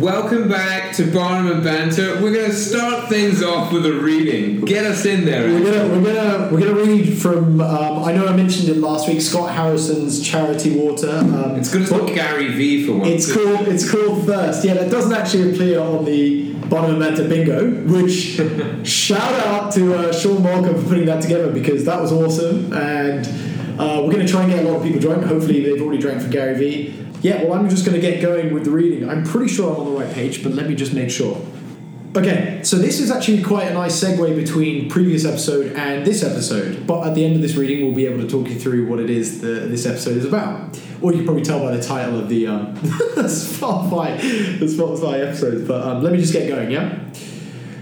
Welcome back to Barnum and Banter. We're going to start things off with a reading. Get us in there. We're gonna we're gonna we're gonna read from. Um, I know I mentioned it last week. Scott Harrison's Charity Water. Um, It's good to book. Gary V for once. It's called it's called Thirst. Yeah, that doesn't actually appear on the Barnum and Banter bingo. Which shout out to uh, Sean Malcolm for putting that together because that was awesome. And uh, we're gonna try and get a lot of people drunk. Hopefully they've already drank for Gary V. Yeah, well I'm just gonna get going with the reading. I'm pretty sure I'm on the right page, but let me just make sure. Okay, so this is actually quite a nice segue between previous episode and this episode. But at the end of this reading, we'll be able to talk you through what it is that this episode is about. Or you can probably tell by the title of the um, Spotify, the Spotify episodes. But um, let me just get going, yeah?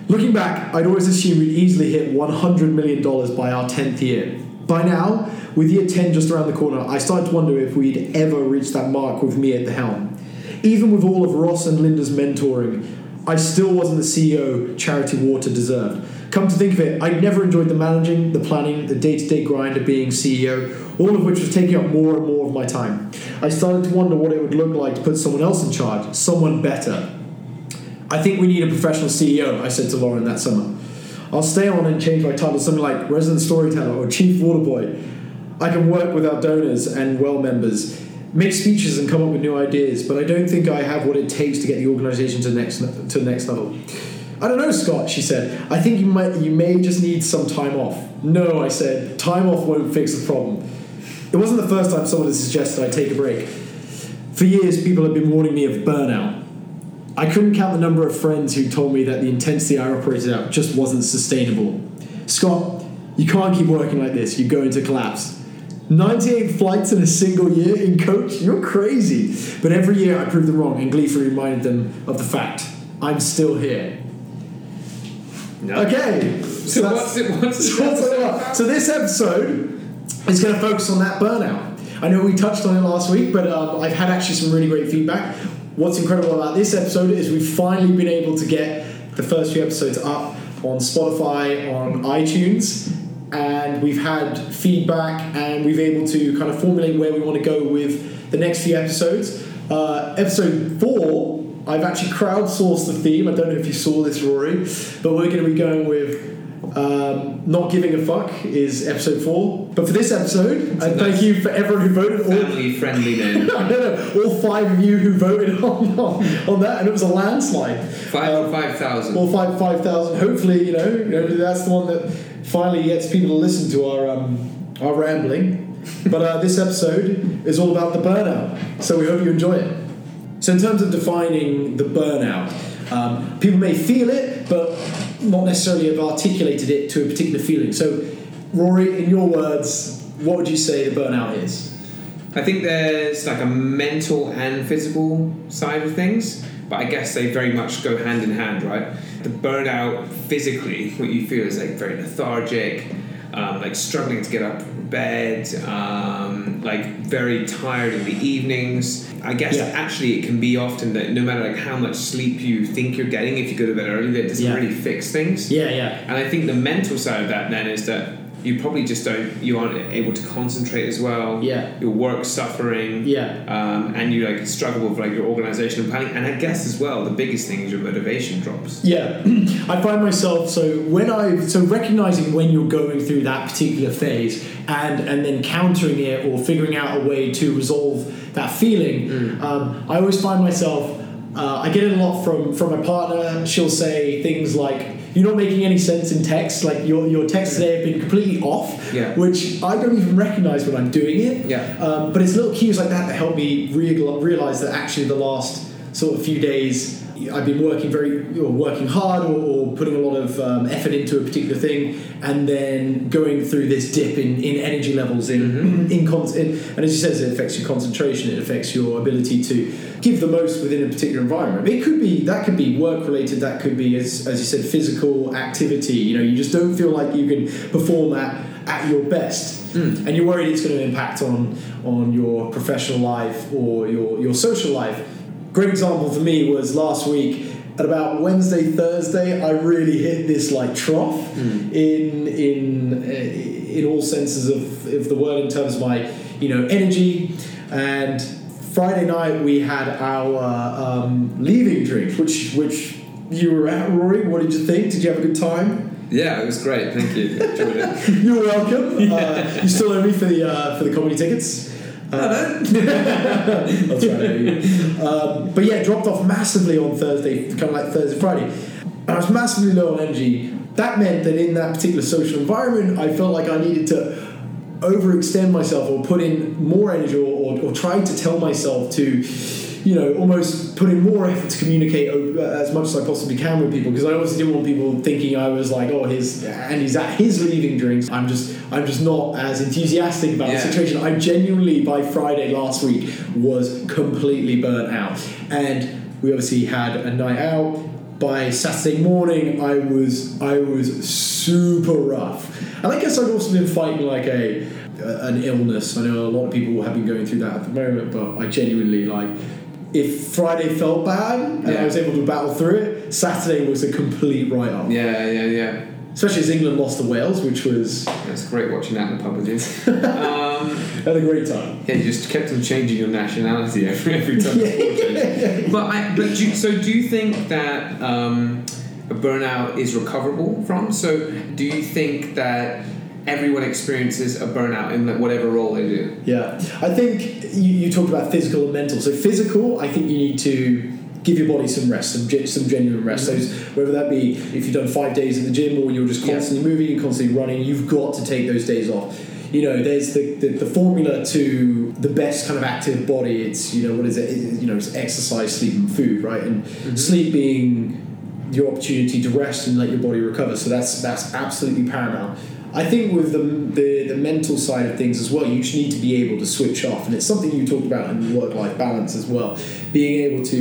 Looking back, I'd always assumed we'd easily hit $100 million by our 10th year. By now, with year 10 just around the corner, I started to wonder if we'd ever reach that mark with me at the helm. Even with all of Ross and Linda's mentoring, I still wasn't the CEO Charity Water deserved. Come to think of it, I'd never enjoyed the managing, the planning, the day to day grind of being CEO, all of which was taking up more and more of my time. I started to wonder what it would look like to put someone else in charge, someone better. I think we need a professional CEO, I said to Lauren that summer. I'll stay on and change my title to something like resident storyteller or chief water boy. I can work with our donors and well members, make speeches and come up with new ideas, but I don't think I have what it takes to get the organisation to the next to the next level. I don't know, Scott. She said. I think you might you may just need some time off. No, I said. Time off won't fix the problem. It wasn't the first time someone had suggested I take a break. For years, people have been warning me of burnout. I couldn't count the number of friends who told me that the intensity I operated at just wasn't sustainable. Scott, you can't keep working like this. You're going to collapse. 98 flights in a single year in coach? You're crazy. But every year I proved them wrong and gleefully reminded them of the fact I'm still here. No. Okay. So that's- what's it? What's it? so, what's it? So this episode is going to focus on that burnout. I know we touched on it last week, but um, I've had actually some really great feedback. What's incredible about this episode is we've finally been able to get the first few episodes up on Spotify, on iTunes, and we've had feedback and we've able to kind of formulate where we want to go with the next few episodes. Uh, episode four, I've actually crowdsourced the theme. I don't know if you saw this, Rory, but we're going to be going with um, not giving a fuck is episode four. But for this episode, and thank you for everyone who voted. All, Family friendly name. I don't all five of you who voted on, on, on that, and it was a landslide. Five five thousand. Well, five five thousand. Hopefully, you know, you know, that's the one that finally gets people to listen to our um, our rambling. But uh, this episode is all about the burnout, so we hope you enjoy it. So, in terms of defining the burnout, um, people may feel it, but not necessarily have articulated it to a particular feeling. So, Rory, in your words, what would you say the burnout is? I think there's like a mental and physical side of things, but I guess they very much go hand in hand, right? The burnout physically, what you feel is like very lethargic, um, like struggling to get up bed, um, like very tired in the evenings. I guess Yeah. actually it can be often that no matter like how much sleep you think you're getting, if you go to bed early, that doesn't Yeah. really fix things. Yeah, yeah. And I think the mental side of that then is that you probably just don't, you aren't able to concentrate as well. Yeah. Your work's suffering. Yeah. Um, and you like struggle with like your organization and planning. And I guess as well, the biggest thing is your motivation drops. Yeah, I find myself so when I so recognizing when you're going through that particular phase and and then countering it or figuring out a way to resolve that feeling. Um, I always find myself. Uh, I get it a lot from from my partner. She'll say things like, "You're not making any sense in text. Like your your texts today have been completely off." Yeah. Which I don't even recognize when I'm doing it. Yeah. Um, but it's little cues like that that help me real- realize that actually the last sort of few days I've been working very or working hard or, or putting a lot of um, effort into a particular thing, and then going through this dip in, in energy levels in in, con- in and as you says, it affects your concentration. It affects your ability to give the most within a particular environment. It could be that could be work related. That could be as as you said, physical activity. You know, you just don't feel like you can perform at at your best, and you're worried it's going to impact on on your professional life or your your social life. Great example for me was last week at about Wednesday, Thursday. I really hit this like trough in in uh, in all senses of, of the word in terms of my you know energy and Friday night we had our um, leaving drink, which which you were at, Rory. What did you think? Did you have a good time? Yeah, it was great. Thank you. Enjoyed it. You're welcome. Uh, you still owe me for the uh, for the comedy tickets. Uh, I'll try to. Um, but yeah, dropped off massively on Thursday, kind of like Thursday, Friday. And I was massively low on energy. That meant that in that particular social environment, I felt like I needed to overextend myself or put in more energy or, or, or try to tell myself to you know, almost put in more effort to communicate uh, as much as I possibly can with people because I obviously didn't want people thinking I was like, oh, his and he's at his leaving drinks. I'm just, I'm just not as enthusiastic about Yeah. the situation. I genuinely by Friday last week was completely burnt out, and we obviously had a night out. By Saturday morning, I was, I was super rough, and I guess I've also been fighting like a an illness. I know a lot of people have been going through that at the moment, but I genuinely like if Friday felt bad and I was able to battle through it, Saturday was a complete write off. Yeah, yeah, yeah. Especially as England lost to Wales, which was It's great watching that in the pub with you. um, had a great time. yeah, you just kept on changing your nationality every, every time. but I, but do, so do you think that um, a burnout is recoverable from? So do you think that everyone experiences a burnout in like whatever role they do? Yeah, I think you, you talked about physical and mental. So physical, I think you need to give your body some rest, some, some genuine rest. Mm-hmm. So whether that be if you've done five days at the gym or you're just Yeah. constantly moving, you're constantly running, you've got to take those days off. You know, there's the, the, the formula to the best kind of active body. It's you know what is it? It- You know, it's exercise, sleep, and food, right? And mm-hmm. sleep being your opportunity to rest and let your body recover. So that's that's absolutely paramount. I think with the, the the mental side of things as well, you just need to be able to switch off, and it's something you talked about in work life balance as well. Being able to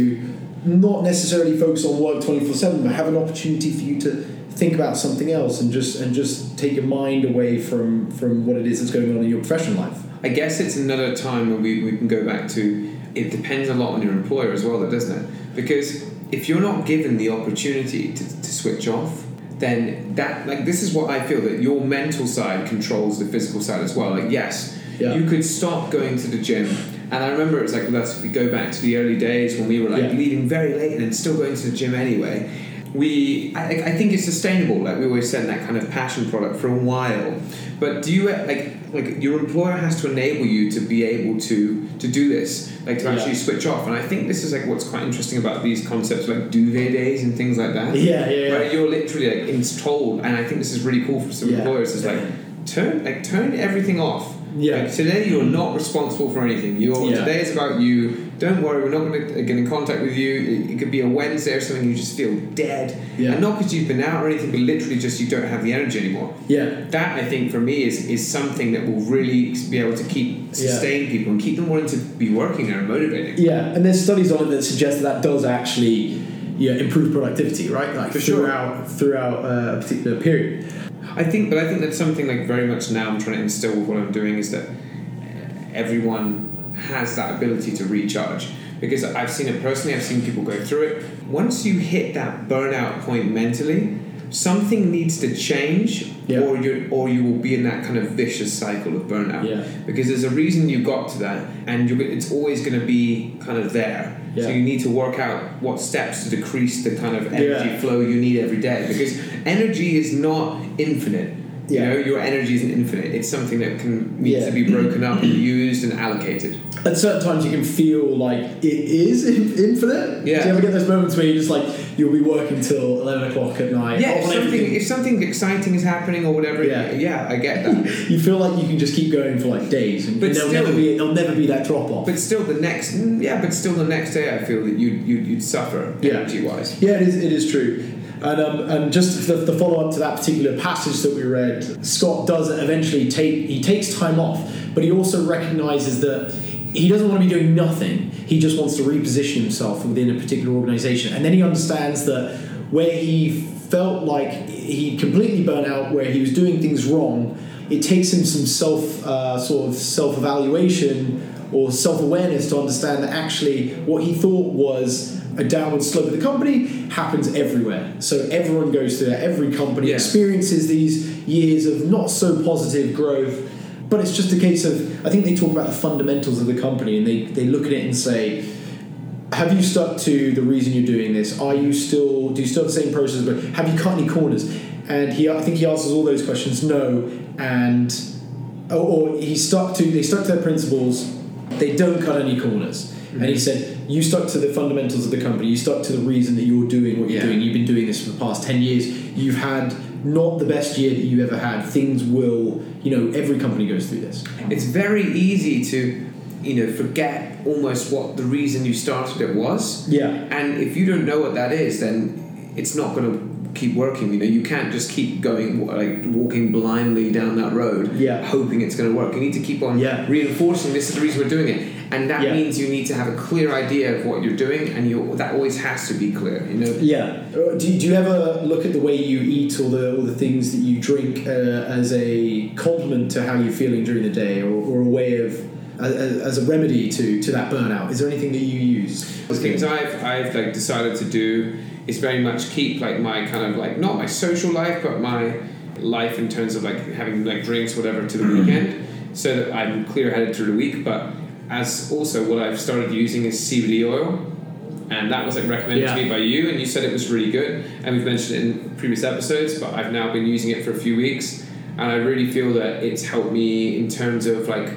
not necessarily focus on work twenty four seven, but have an opportunity for you to think about something else and just and just take your mind away from from what it is that's going on in your professional life. I guess it's another time where we, we can go back to it depends a lot on your employer as well, though, doesn't it? Because if you're not given the opportunity to, to switch off, then that like this is what I feel that your mental side controls the physical side as well. Like yes, Yeah. you could stop going to the gym. And I remember it's like with us, if we go back to the early days when we were like Yeah. leaving very late and then still going to the gym anyway. We, I, I think it's sustainable. Like we always said, that kind of passion product for a while. But do you like like your employer has to enable you to be able to to do this, like to Yeah. actually switch off. And I think this is like what's quite interesting about these concepts like duvet days and things like that. Yeah, yeah, yeah. Where you're literally like it's told, and I think this is really cool for some Yeah. employers. Is like turn like turn everything off. Yeah. Today you're not responsible for anything. You're Yeah. today is about you. Don't worry, we're not going to get in contact with you. It, it could be a Wednesday or something. You just feel dead, Yeah. and not because you've been out or anything, but literally just you don't have the energy anymore. Yeah. That I think for me is is something that will really be able to keep sustain people and keep them wanting to be working there and motivating. Yeah, and there's studies on it that suggest that that does actually yeah, improve productivity, right? Like For sure. throughout throughout uh, a particular period. I think, but I think that's something like very much now I'm trying to instill with what I'm doing is that uh, everyone has that ability to recharge. Because I've seen it personally, I've seen people go through it. Once you hit that burnout point mentally, something needs to change, Yeah. or you or you will be in that kind of vicious cycle of burnout. Yeah. Because there's a reason you got to that, and you're, it's always going to be kind of there. So you need to work out what steps to decrease the kind of energy Yeah. flow you need every day. Because energy is not infinite. Yeah. You know, your energy isn't infinite. It's something that can needs Yeah. to be broken up and used and allocated. At certain times, you can feel like it is infinite. Yeah. Do you ever get those moments where you're just like you'll be working till eleven o'clock at night? Yeah, if something everything. if something exciting is happening or whatever, Yeah. yeah, I get that. you feel like you can just keep going for like days, and But there'll still- never be there'll never be that drop off. But still, the next mm, yeah, but still the next day, I feel that you you you'd suffer Yeah. energy wise. Yeah, it is. It is true. And, um, and just the, the follow up to that particular passage that we read, Scott does eventually take he takes time off, but he also recognizes that he doesn't want to be doing nothing. He just wants to reposition himself within a particular organization, and then he understands that where he felt like he completely burnt out, where he was doing things wrong, it takes him some self uh, sort of self evaluation or self awareness to understand that actually what he thought was a downward slope of the company happens everywhere. So everyone goes through that. Every company Yeah. experiences these years of not so positive growth. But it's just a case of I think they talk about the fundamentals of the company and they, they look at it and say, have you stuck to the reason you're doing this? Are you still do you still have the same process? But have you cut any corners? And he I think he answers all those questions no, and or, or he stuck to they stuck to their principles. They don't cut any corners. And he mm-hmm. said, You stuck to the fundamentals of the company, you stuck to the reason that you're doing what you're Yeah. doing. You've been doing this for the past 10 years. You've had not the best year that you ever had. Things will, you know, every company goes through this. It's very easy to, you know, forget almost what the reason you started it was. Yeah. And if you don't know what that is, then it's not going to keep working. You know, you can't just keep going like walking blindly down that road, Yeah. hoping it's going to work. You need to keep on Yeah. reinforcing this is the reason we're doing it, and that Yeah. means you need to have a clear idea of what you're doing, and you that always has to be clear. You know, Yeah. Uh, Do you, do you ever look at the way you eat or the, or the things that you drink uh, as a compliment to how you're feeling during the day or, or a way of, as, as a remedy to, to that burnout? Is there anything that you use? the things I've I've like decided to do is very much keep like my kind of like not my social life, but my life in terms of like having like drinks whatever to the weekend, so that I'm clear headed through the week. But as also what I've started using is CBD oil, and that was like recommended Yeah. to me by you, and you said it was really good, and we've mentioned it in previous episodes. But I've now been using it for a few weeks, and I really feel that it's helped me in terms of like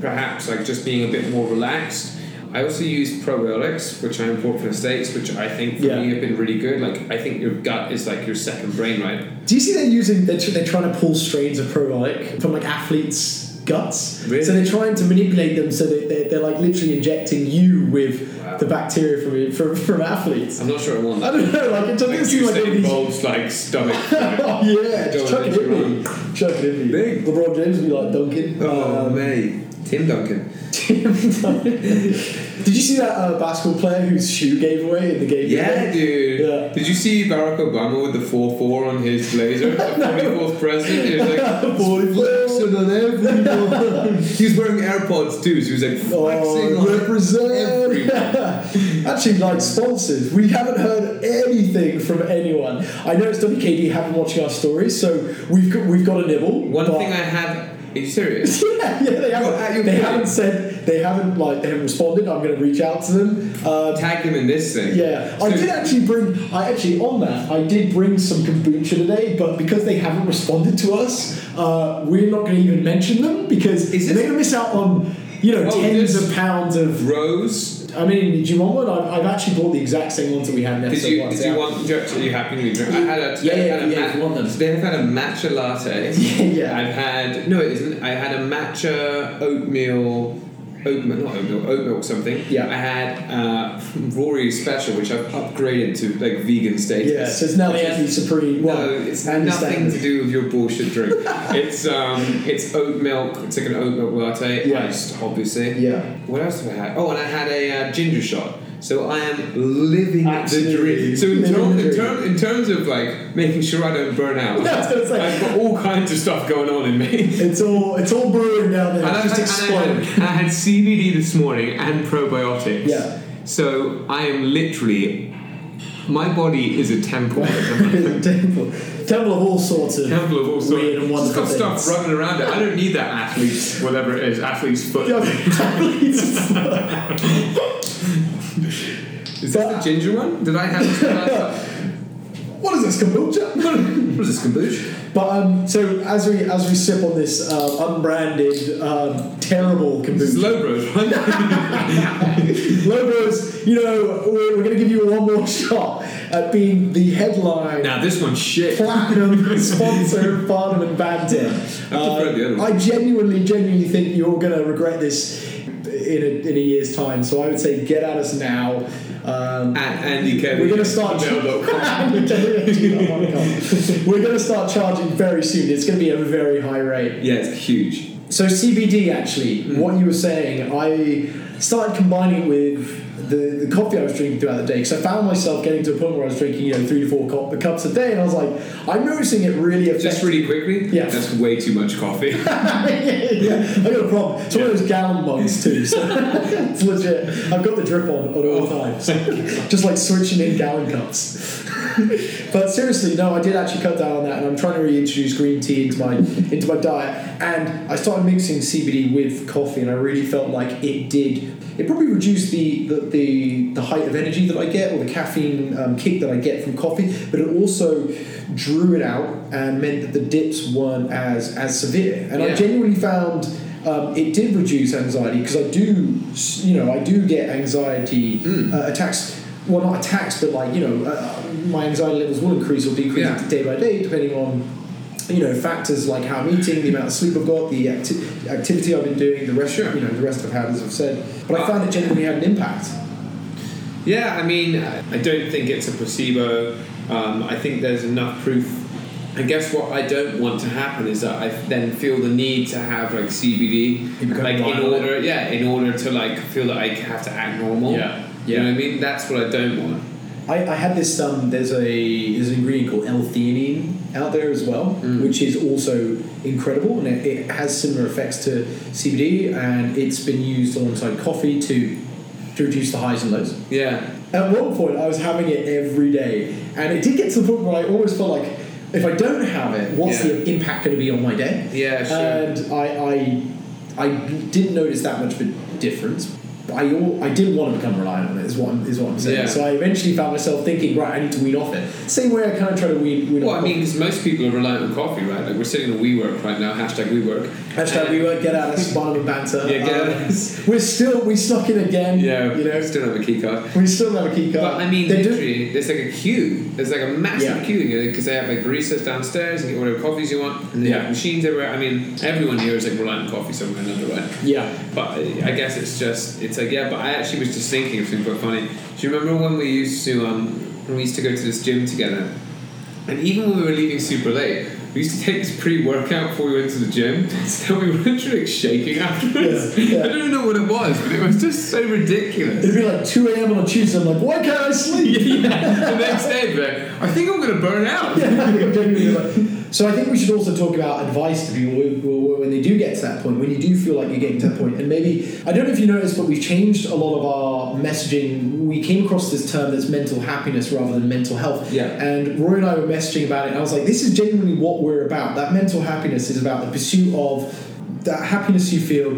perhaps like just being a bit more relaxed. I also use probiotics, which I import from the States, which I think for Yeah. me have been really good. Like I think your gut is like your second brain, right? Do you see they're using, they're, they're trying to pull strains of probiotic from like athletes' guts? Really? So they're trying to manipulate them so that they're, they're like literally injecting you with Wow. the bacteria from, from, from athletes. I'm not sure I want that. I don't know, like it doesn't Like seem like one of Usain these. Like stomach. oh yeah, just chuck on, it in then, me. Chuck it in me. Big. LeBron James would be like Duncan. oh Um, mate, Tim Duncan. Did you see that uh, basketball player whose shoe gave away in the game? Yeah, dude. Yeah. Did you see Barack Obama with the 4 4 on his blazer? The 44th president? He was like, Boy, flexing on everyone. he wearing AirPods too, so he was like oh, flexing Oh, on represent! everyone. Actually, like sponsors, we haven't heard anything from anyone. I know it's WKD haven't been watching our stories, so we've got, we've got a nibble. One thing I have. Are you serious? yeah, yeah, they haven't. they haven't said they haven't like they haven't responded. I'm going to reach out to them. Um, Tag them in this thing. Yeah, I did actually bring. I actually on that. I did bring some kombucha today, but because they haven't responded to us, uh, we're not going to even mention them because they're going to miss out on you know Oh, tens of pounds of. Rose. I mean, do you want one? I've, I've actually bought the exact same ones that we had in Did you, one. did you want? Are you happy to drink? I had a. Yeah, yeah, had a yeah, if you want them. Today I've had a matcha latte. Yeah, yeah. I've had no, it isn't. I had a matcha oatmeal, oatmeal, not oatmeal, oat milk something. Yeah. I had uh, Rory's special, which I've upgraded to like vegan status. Yeah, so it's now the Supreme. Well, no, it's nothing to do with your bullshit drink. it's um, it's oat milk. It's like an oat milk latte, Yeah. iced, obviously. Yeah. What else have I had? Oh, and I had a uh, ginger shot. So I am living the dream. So in, term, in, term, in terms of like making sure I don't burn out, I've, got all kinds of stuff going on in me. It's all it's all brewing down there. And It's just and I, had, exploding. I had CBD this morning and probiotics. Yeah. So I am literally, my body is a temple. temple, temple of all sorts of temple of all sorts. weird and It's wonderful got stuff things. running around it. I don't need that athlete's whatever it is, athlete's foot. Is that the ginger one? Did I have this one last time? what is this kombucha? What is this kombucha? But um, so as we as we sip on this uh, unbranded, um, terrible This is kombucha, LoBros, right? You know, we're, we're going to give you one more shot at being the headline now this one's shit. platinum sponsor of Barnum and the other one. I genuinely, genuinely think you're going to regret this in a, in a year's time. So I would say get at us now. Um, At Andy Kevin. We're gonna start- gmail.com. We're going to start charging very soon. It's going to be a very high rate. Yeah, it's huge. So CBD, actually, Mm. what you were saying, I started combining it with the, the coffee I was drinking throughout the day because I found myself getting to a point where I was drinking you know three to four co- cups a day, and I was like, I'm noticing it really affects. Just really quickly, Yeah. that's way too much coffee. yeah, I got a problem. It's one of those gallon mugs too, so it's legit. I've got the drip on at all oh. times, just like switching in gallon cups. but seriously, no, I did actually cut down on that, and I'm trying to reintroduce green tea into my into my diet. And I started mixing CBD with coffee, and I really felt like it did. It probably reduced the the, the, the height of energy that I get or the caffeine um, kick that I get from coffee, but it also drew it out and meant that the dips weren't as as severe. And I genuinely found um, it did reduce anxiety because I do, you know, I do get anxiety Mm. uh, attacks. Well, not attacks, but like you know, uh, my anxiety levels will increase or decrease Yeah. day by day depending on you know factors like how I'm eating, the amount of sleep I've got, the acti- activity I've been doing, the rest, Sure. you know, the rest I've had, as I've said. But I found it genuinely had an impact. Yeah, I mean, I don't think it's a placebo. Um, I think there's enough proof. I guess what I don't want to happen is that I then feel the need to have like CBD, like in reliant on it. order, yeah, in order to like feel that I have to act normal. Yeah, you yeah. know what I mean. That's what I don't want. I, I had this. Um, there's a there's an ingredient called L-theanine out there as well, Mm. which is also incredible, and it, it has similar effects to CBD, and it's been used alongside coffee to to reduce the highs and lows. Yeah, At one point, I was having it every day, and it did get to the point where I almost felt like, if I don't have it, what's Yeah. the impact going to be on my day? yeah, sure. And I, I, I didn't notice that much of a difference. I, I didn't want to become reliant on it. Is what I'm, is what I'm saying. Yeah. So I eventually found myself thinking, right, I need to wean off it. Same way I kind of try to wean. wean well, I mean, because most people are reliant on coffee, right? Like we're sitting on WeWork right now. Hashtag WeWork. Hashtag we won't get out of Barnum and banter. Yeah, get out of Um, this. We're still we snuck in again. Yeah, you know, still have a key card. we still have a key card. But I mean, They do- literally, there's like a queue. There's like a massive Yeah. queue because they have like baristas downstairs and you order coffees you want, and they Yeah. have machines everywhere. I mean, everyone here is like reliant on coffee somewhere or another, right? yeah. But I I guess it's just it's like yeah. But I actually was just thinking of something quite funny. Do you remember when we used to um when we used to go to this gym together, and even when we were leaving super late. We used to take this pre-workout before we went to the gym, so we were literally shaking afterwards. Yeah, yeah. I don't know what it was, but it was just so ridiculous. It'd be like 2 a.m. on a Tuesday. I'm like, why can't I sleep? yeah, the next day, but I think I'm gonna burn out. Like- so I think we should also talk about advice to people when they do get to that point, when you do feel like you're getting to that point. point, and maybe I don't know if you noticed, but we've changed a lot of our messaging. We came across this term that's mental happiness rather than mental health. Yeah. And Roy and I were messaging about it, and I was like, this is genuinely what we're about. That mental happiness is about the pursuit of that happiness you feel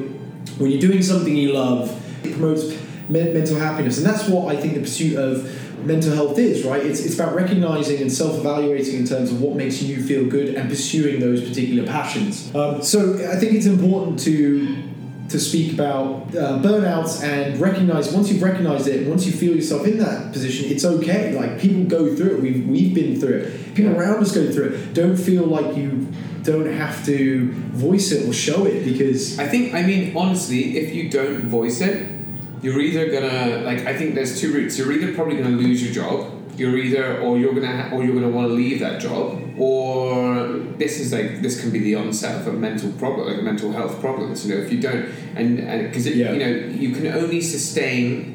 when you're doing something you love. It promotes me- mental happiness, and that's what I think the pursuit of mental health is, right? It's, it's about recognizing and self evaluating in terms of what makes you feel good and pursuing those particular passions. Um, so I think it's important to to speak about uh, burnouts and recognize once you've recognized it, once you feel yourself in that position, it's okay. Like people go through it. We've we've been through it. People around us go through it. Don't feel like you don't have to voice it or show it because I think, I mean, honestly, if you don't voice it, you're either gonna like. I think there's two routes. You're either probably gonna lose your job. You're either, or you're gonna, ha- or you're gonna want to leave that job, or this is like this can be the onset of a mental problem, like a mental health problems. You know, if you don't, and because Yeah. you know, you can only sustain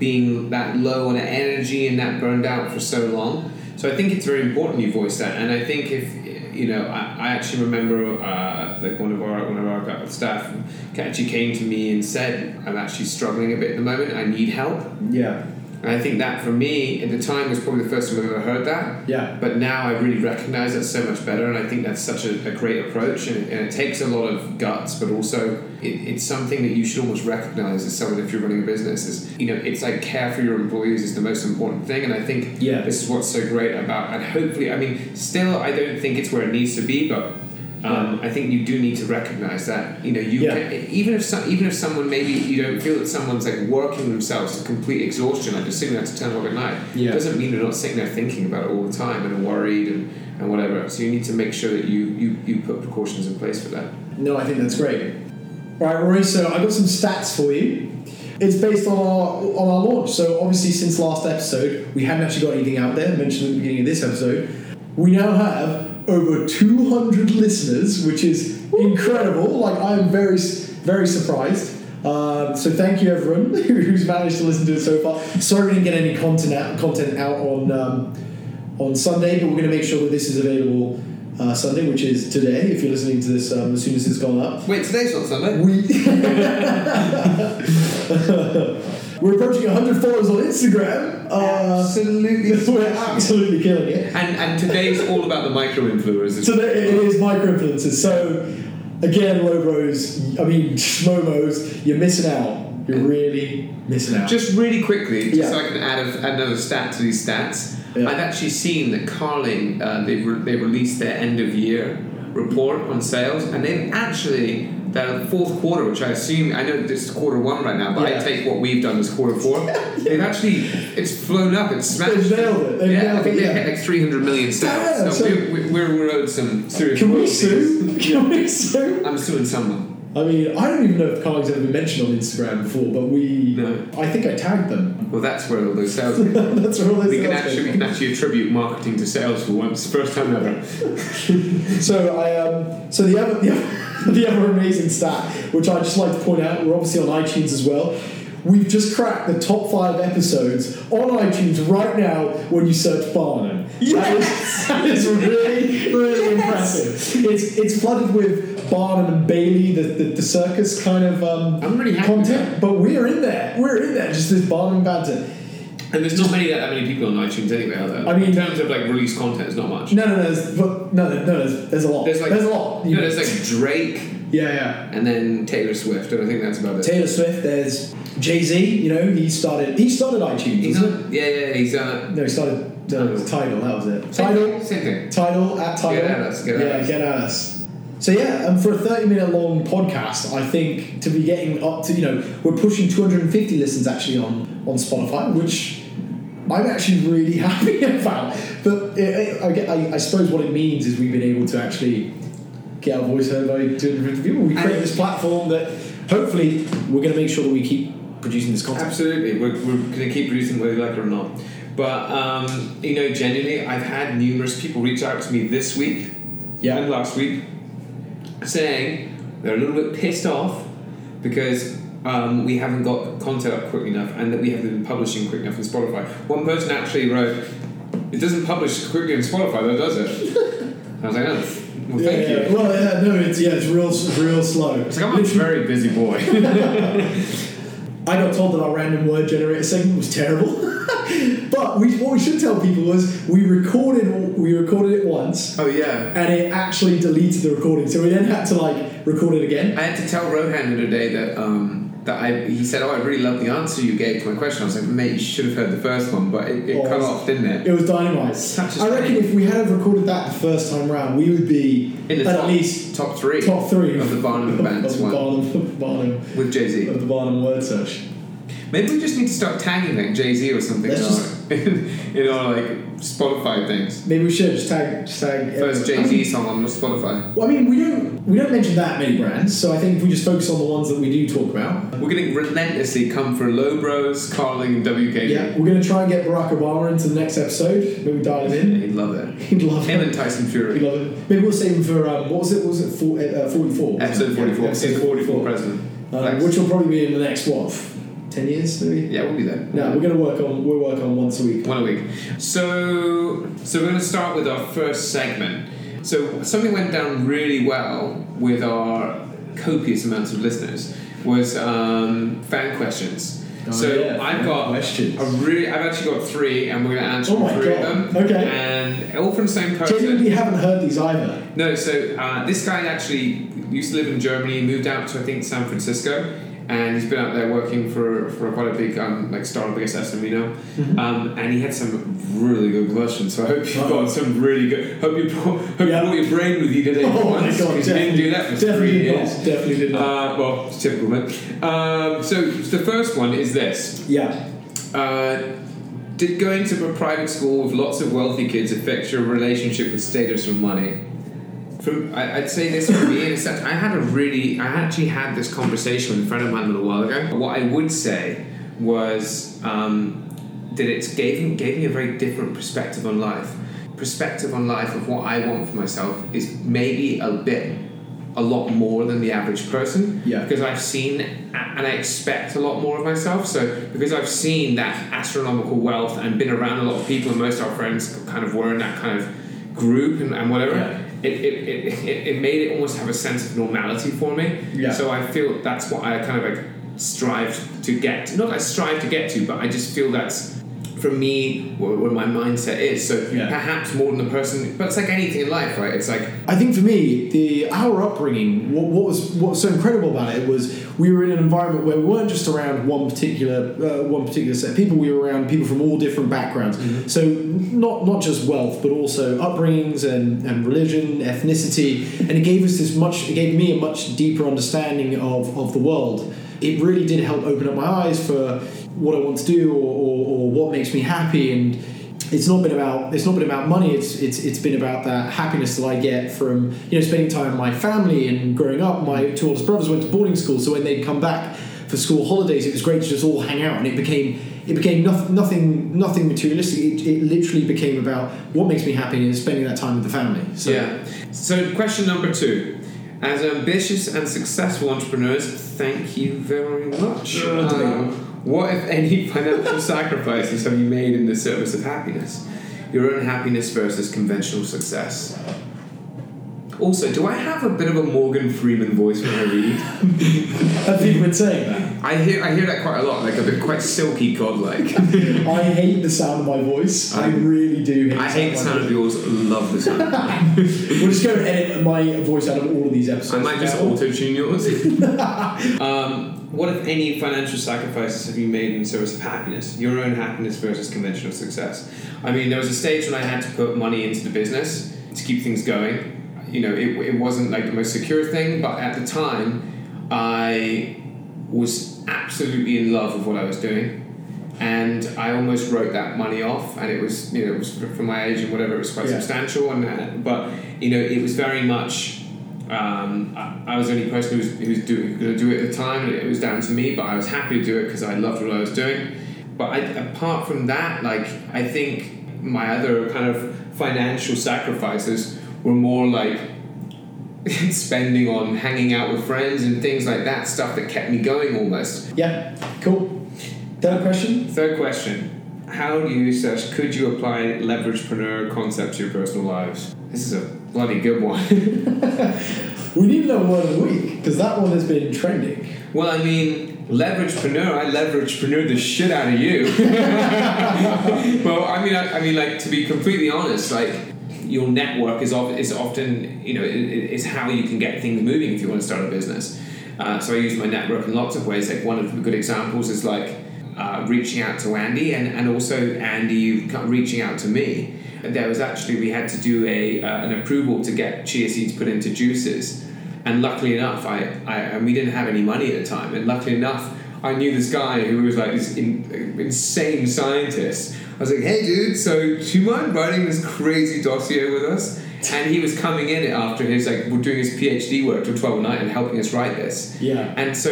being that low on energy and that burned out for so long. So I think it's very important you voice that, and I think if you know, I, I actually remember uh, like one of our one of our staff actually came to me and said, "I'm actually struggling a bit at the moment. I need help." yeah, And I think that for me at the time was probably the first time I've ever heard that. yeah, But now I really recognize that so much better, and I think that's such a, a great approach. And it, and it takes a lot of guts, but also it, it's something that you should almost recognize as someone if you're running a business. Is you know, it's like care for your employees is the most important thing, and I think Yeah. this is what's so great about. And hopefully, I mean, still, I don't think it's where it needs to be, but. Um, I think you do need to recognize that you know you Yeah. can, even if some, even if someone maybe you don't feel that someone's like working themselves to complete exhaustion like just sitting there to ten o'clock at night Yeah. doesn't mean they're not sitting there thinking about it all the time and worried and, and whatever. So you need to make sure that you, you, you put precautions in place for that. No, I think that's great. Right, Rory. So I got some stats for you. It's based on our on our launch. So obviously, since last episode, we hadn't actually got anything out there. Mentioned at the beginning of this episode, we now have over 200 listeners, which is incredible. Like I'm very very surprised. Um, so thank you everyone who's managed to listen to it so far. Sorry we didn't get any content out, content out on um, on Sunday, but we're going to make sure that this is available uh, Sunday, which is today. If you're listening to this um, as soon as it's gone up, Wait, today's not Sunday. we we're approaching 100 followers on Instagram. Uh, Absolutely. we're absolutely killing it. And and today's all about the micro influencers. So there, it is micro influencers. So again, LoBros, I mean schmomos, you're missing out. You're really missing out. Just really quickly, just Yeah. so I can add a, another stat to these stats. Yeah. I've actually seen that Carling uh, they re- they released their end of year report on sales, and they've actually the fourth quarter, which I assume I know this is quarter one right now, but Yeah. I take what we've done as quarter four. They've actually it's flown up, it's smashed. They've nailed it. They've yeah, I think it, they hit like three hundred million sales. So so- we're, we're, we're owed some serious. Can we sue? Can we sue? I'm suing someone. I mean, I don't even know if Carling's ever been mentioned on Instagram before, but we. No. I think I tagged them. Well, that's where all those sales. That's where all those We can sales actually we can actually attribute marketing to sales for once, first time ever. So I um so the other the other, the other amazing stat, which I just like to point out, we're obviously on iTunes as well. We've just cracked the top five episodes on iTunes right now when you search Barnum. That is, that is really, really impressive. It's it's flooded with Barnum and Bailey, the, the, the circus kind of um, I'm really content, but we're in there. We're in there. Just this Barnum and banter. And there's not many that many people on iTunes anyway, are there? I mean- in terms of like released content, it's not much. No, no, no, there's, but, no, no, no, there's, there's a lot. There's like there's a lot. You know, there's like Drake yeah, yeah. and then Taylor Swift, and I think that's about it. Taylor Swift. There's Jay Z. You know, he started. He started iTunes. He's on, yeah, yeah, he's uh, it? No, he started uh, Tidal. That was it. Tidal. same thing. Tidal at Tidal. Get at us, get at yeah, us. get at us. So yeah, and for a thirty-minute long podcast, I think to be getting up to you know we're pushing two hundred and fifty listens actually on on Spotify, which I'm actually really happy about. But it, it, I, I, I suppose what it means is we've been able to actually get our voice heard by 250 people. We create this platform that hopefully we're going to make sure that we keep producing this content. Absolutely, we're, we're going to keep producing whether you like it or not. But um, you know, genuinely, I've had numerous people reach out to me this week Yeah. and last week saying they're a little bit pissed off because um, we haven't got content up quick enough and that we haven't been publishing quick enough on Spotify. One person actually wrote, "It doesn't publish quickly on Spotify, though, does it?" I was like, "Oh, well, yeah, thank yeah. you." Well, yeah, no, it's yeah, it's real, real slow. It's like I'm a very busy boy. I got told that our random word generator segment was terrible, but we, what we should tell people was we recorded we recorded it once oh yeah. and it actually deleted the recording, so we then had to like record it again. I had to tell Rohan the other day that um, that I he said, "Oh, I really love the answer you gave to my question." I was like, "Mate, you should have heard the first one, but it, it Oh, cut it's- off, didn't it?" It was dynamite. Such a I reckon if we had recorded that the first time round, we would be In the at top, least top three top three of the Barnum of Bands the one Barnum, Barnum, with Jay Z. of the Barnum word search. Maybe we just need to start tagging like Jay Z or something Let's in, just- our, in, in our like Spotify things. Maybe we should just tag just tag First Jay Z song on Spotify. Well, I mean, we don't we don't mention that many brands, so I think if we just focus on the ones that we do talk about. We're gonna relentlessly come for LoBros, Carling, and WKD. Yeah, we're going to try and get Barack Obama into the next episode. Maybe dial him in. He'd love it. He'd love Him it. and Tyson Fury. He'd love it. Maybe we'll save him for um, what was it? What was it for, uh, 44? Episode 44. Episode Episode 44 44. president. Um, which will probably be in the next what? Ten years, maybe. Yeah, we'll be there. No, we're going to work on we'll work on once a week. One a week. So, so we're going to start with our first segment. So, something went down really well with our copious amounts of listeners was um, fan questions. Oh, so yeah, I've got questions. a really, I've actually got three, and we're going to answer Oh three God. of them. Okay. And all from the same person. Genuinely haven't heard these either. No, so uh, this guy actually used to live in Germany, moved out to I think San Francisco, and he's been out there working for, for quite a big um, like startup, I guess that's you know. Mm-hmm. Um, and he had some really good questions. So I hope you've Oh. got some really good. Hope you brought, hope Yeah. you brought your brain with you today. Oh my once, God, 'cause you didn't do that for Definitely three years. not. Definitely did not. Uh, well, it's typical, man. Um, so the first one is this. yeah. Uh, did going to a private school with lots of wealthy kids affect your relationship with status or money? From I, I'd say this for me a sense. I had a really, I actually had this conversation with a friend of mine a little while ago. What I would say was um, that it gave me, gave me a very different perspective on life. Perspective on life of what I want for myself is maybe a bit a lot more than the average person Yeah. because I've seen and I expect a lot more of myself. So because I've seen that astronomical wealth and been around a lot of people, and most of our friends kind of were in that kind of group and, and whatever. Yeah. It, it, it, it, made it almost have a sense of normality for me. Yeah. So I feel that's what I kind of like strive to get. Not I strive to get to, but I just feel that's for me where, where my mindset is. So Yeah. perhaps more than the person, but it's like anything in life, right? It's like I think for me, the our upbringing, what, what was what was so incredible about it was we were in an environment where we weren't just around one particular uh, one particular set of people. We were around people from all different backgrounds. So not not just wealth, but also upbringings and, and religion, ethnicity, and it gave us this much. It gave me a much deeper understanding of of the world. It really did help open up my eyes for what I want to do or, or, or what makes me happy and it's not been about it's not been about money it's it's it's been about that happiness that I get from you know spending time with my family and growing up my two oldest brothers went to boarding school so when they'd come back for school holidays it was great to just all hang out and it became it became nothing nothing nothing materialistic it, it literally became about what makes me happy and spending that time with the family so Yeah. So, question number two. As ambitious and successful entrepreneurs, thank you very much. Thank you. Um, what, if any, financial sacrifices have you made in the service of happiness? Your own happiness versus conventional success. Also, do I have a bit of a Morgan Freeman voice when I read? have people been saying that I hear, I hear that quite a lot, like a bit quite silky, godlike. I hate the sound of my voice I really do hate I hate the sound of yours, love the sound. we'll just go and edit my voice out of all of these episodes I might just auto tune yours. um, what, if any, financial sacrifices have you made in service of happiness? Your own happiness versus conventional success. I mean, there was a stage when I had to put money into the business to keep things going. You know, it, it wasn't like the most secure thing, but at the time, I was absolutely in love with what I was doing. And I almost wrote that money off, and it was, you know, it was for my age and whatever, it was quite Yeah. substantial. And uh, but you know, it was very much um, I, I was the only person who was, who was doing, going to do it at the time, and it was down to me. But I was happy to do it because I loved what I was doing. But I, apart from that, like I think my other kind of financial sacrifices were more like spending on hanging out with friends and things like that, stuff that kept me going almost. yeah cool third question Third question: How do you slash could you apply leveragepreneur concept to your personal lives? This is a bloody good one. We need another word of the week because that one has been trending. Well, I mean, leveragepreneur. I leveragepreneur the shit out of you. well, I mean, I, I mean, like to be completely honest, like your network is of, is often you know it- it's how you can get things moving if you want to start a business. Uh, so I use my network in lots of ways. Like one of the good examples is like uh, reaching out to Andy, and, and also Andy reaching out to me. There was actually we had to do a uh, an approval to get chia seeds put into juices, and luckily enough, I, I and we didn't have any money at the time, and luckily enough, I knew this guy who was like this in, insane scientist. I was like, hey dude, so do you mind writing this crazy dossier with us? And he was coming in after his like doing his PhD work till twelve at night and helping us write this. Yeah. And so,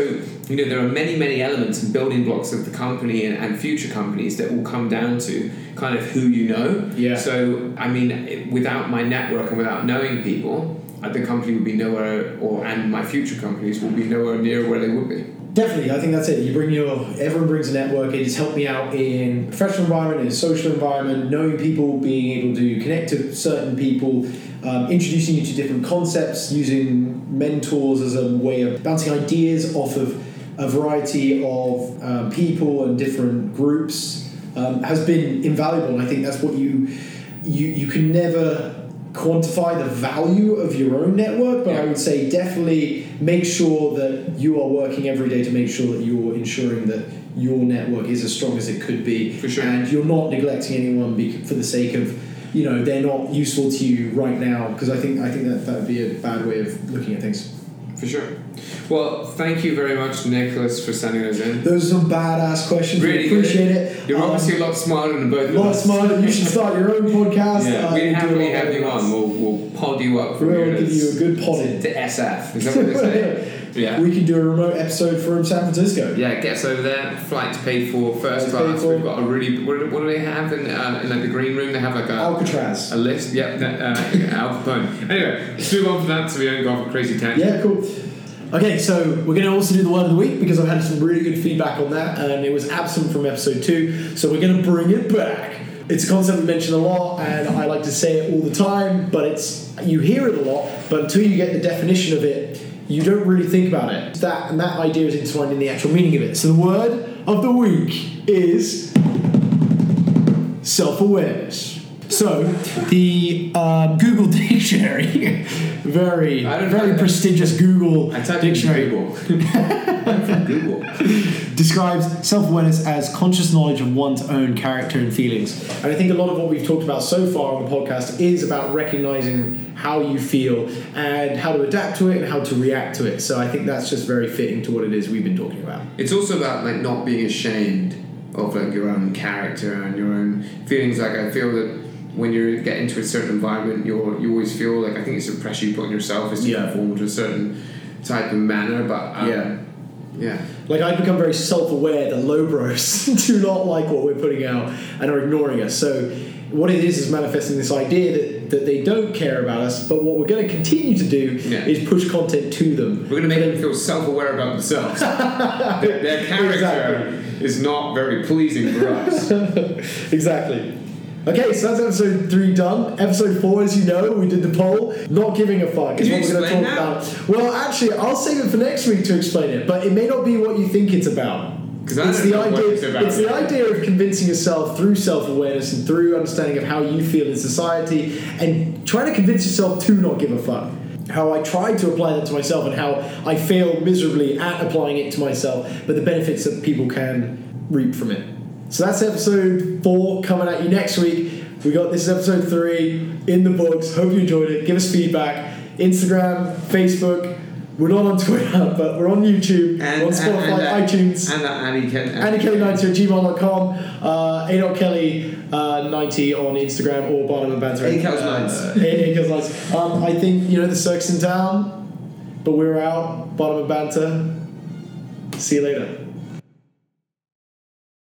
you know, there are many, many elements and building blocks of the company and, and future companies that will come down to kind of who you know. Yeah. So, I mean, without my network and without knowing people, the company would be nowhere, or and my future companies will be nowhere near where they would be. Definitely, I think that's it. You bring your everyone brings a network. It has helped me out in professional environment, in a social environment, knowing people, being able to connect to certain people, um, introducing you to different concepts, using mentors as a way of bouncing ideas off of a variety of um, people and different groups um, has been invaluable. And I think that's what you you you can never quantify the value of your own network, but I would say definitely make sure that you are working every day to make sure that you're ensuring that your network is as strong as it could be, For sure. and you're not neglecting anyone for the sake of you know they're not useful to you right now because I think I think that that would be a bad way of looking at things. For sure. Well, thank you very much, Nicholas, for sending us in. Those are some badass questions. Really we good. appreciate it. You're Um, obviously a lot smarter than both a of lot smarter. You should start your own podcast. Yeah, uh, we a happily have you on. We'll, we'll pod you up We'll give you a good podding. to SF. Is that what they say? Yeah. we can do a remote episode from San Francisco. Yeah, get us over there. Flights paid for, first class. We've got a really. What, do- what do they have in, uh, in like the green room? They have like a, Alcatraz. a list. Yep, uh, Al Capone. Anyway, let's move on from that so we don't go off a crazy tangent. Yeah, cool. Okay, so we're going to also do the word of the week because I've had some really good feedback on that, and it was absent from episode two, so we're going to bring it back. It's a concept we mention a lot, and I like to say it all the time, but it's you hear it a lot, but until you get the definition of it, you don't really think about it. That and that idea is intertwined in the actual meaning of it. So the word of the week is self-awareness. So the um, Google Dictionary, very very prestigious Google I typed dictionary, Google. Google. describes self-awareness as conscious knowledge of one's own character and feelings. And I think a lot of what we've talked about so far on the podcast is about recognizing how you feel and how to adapt to it and how to react to it. So I think that's just very fitting to what it is we've been talking about. It's also about like not being ashamed of like your own character and your own feelings. Like I feel that when you get into a certain environment, you you always feel like I think it's the pressure you put on yourself is to Yeah. conform to a certain type of manner. But um, Yeah. yeah. Like I've become very self-aware that LoBros do not like what we're putting out and are ignoring us. So what it is is manifesting this idea that, that they don't care about us, but what we're going to continue to do Yeah. is push content to them. We're gonna make them feel self-aware about themselves. their, their character Exactly. is not very pleasing for us. exactly. Okay, so that's episode three done. Episode four, as you know, we did the poll. Not giving a fuck is what we're going to talk that? about. Well, actually, I'll save it for next week to explain it, but it may not be what you think it's about. it's the idea. It's, about it's the idea of convincing yourself through self-awareness and through understanding of how you feel in society, and trying to convince yourself to not give a fuck. How I tried to apply that to myself, and how I failed miserably at applying it to myself, but the benefits that people can reap from it. So that's episode four coming at you next week. We got this is episode three in the books. Hope you enjoyed it. Give us feedback. Instagram, Facebook. We're not on Twitter, but we're on YouTube, we're on Spotify, uh, iTunes. and that Annie Ken. AnnieKelly90 at gmail.com, uh, A.Kelly uh, 90 on Instagram or Barnum and Banter. A uh, A- A Nights. Um, I think, you know, the circus in town, but we're out. Barnum and Banter. See you later.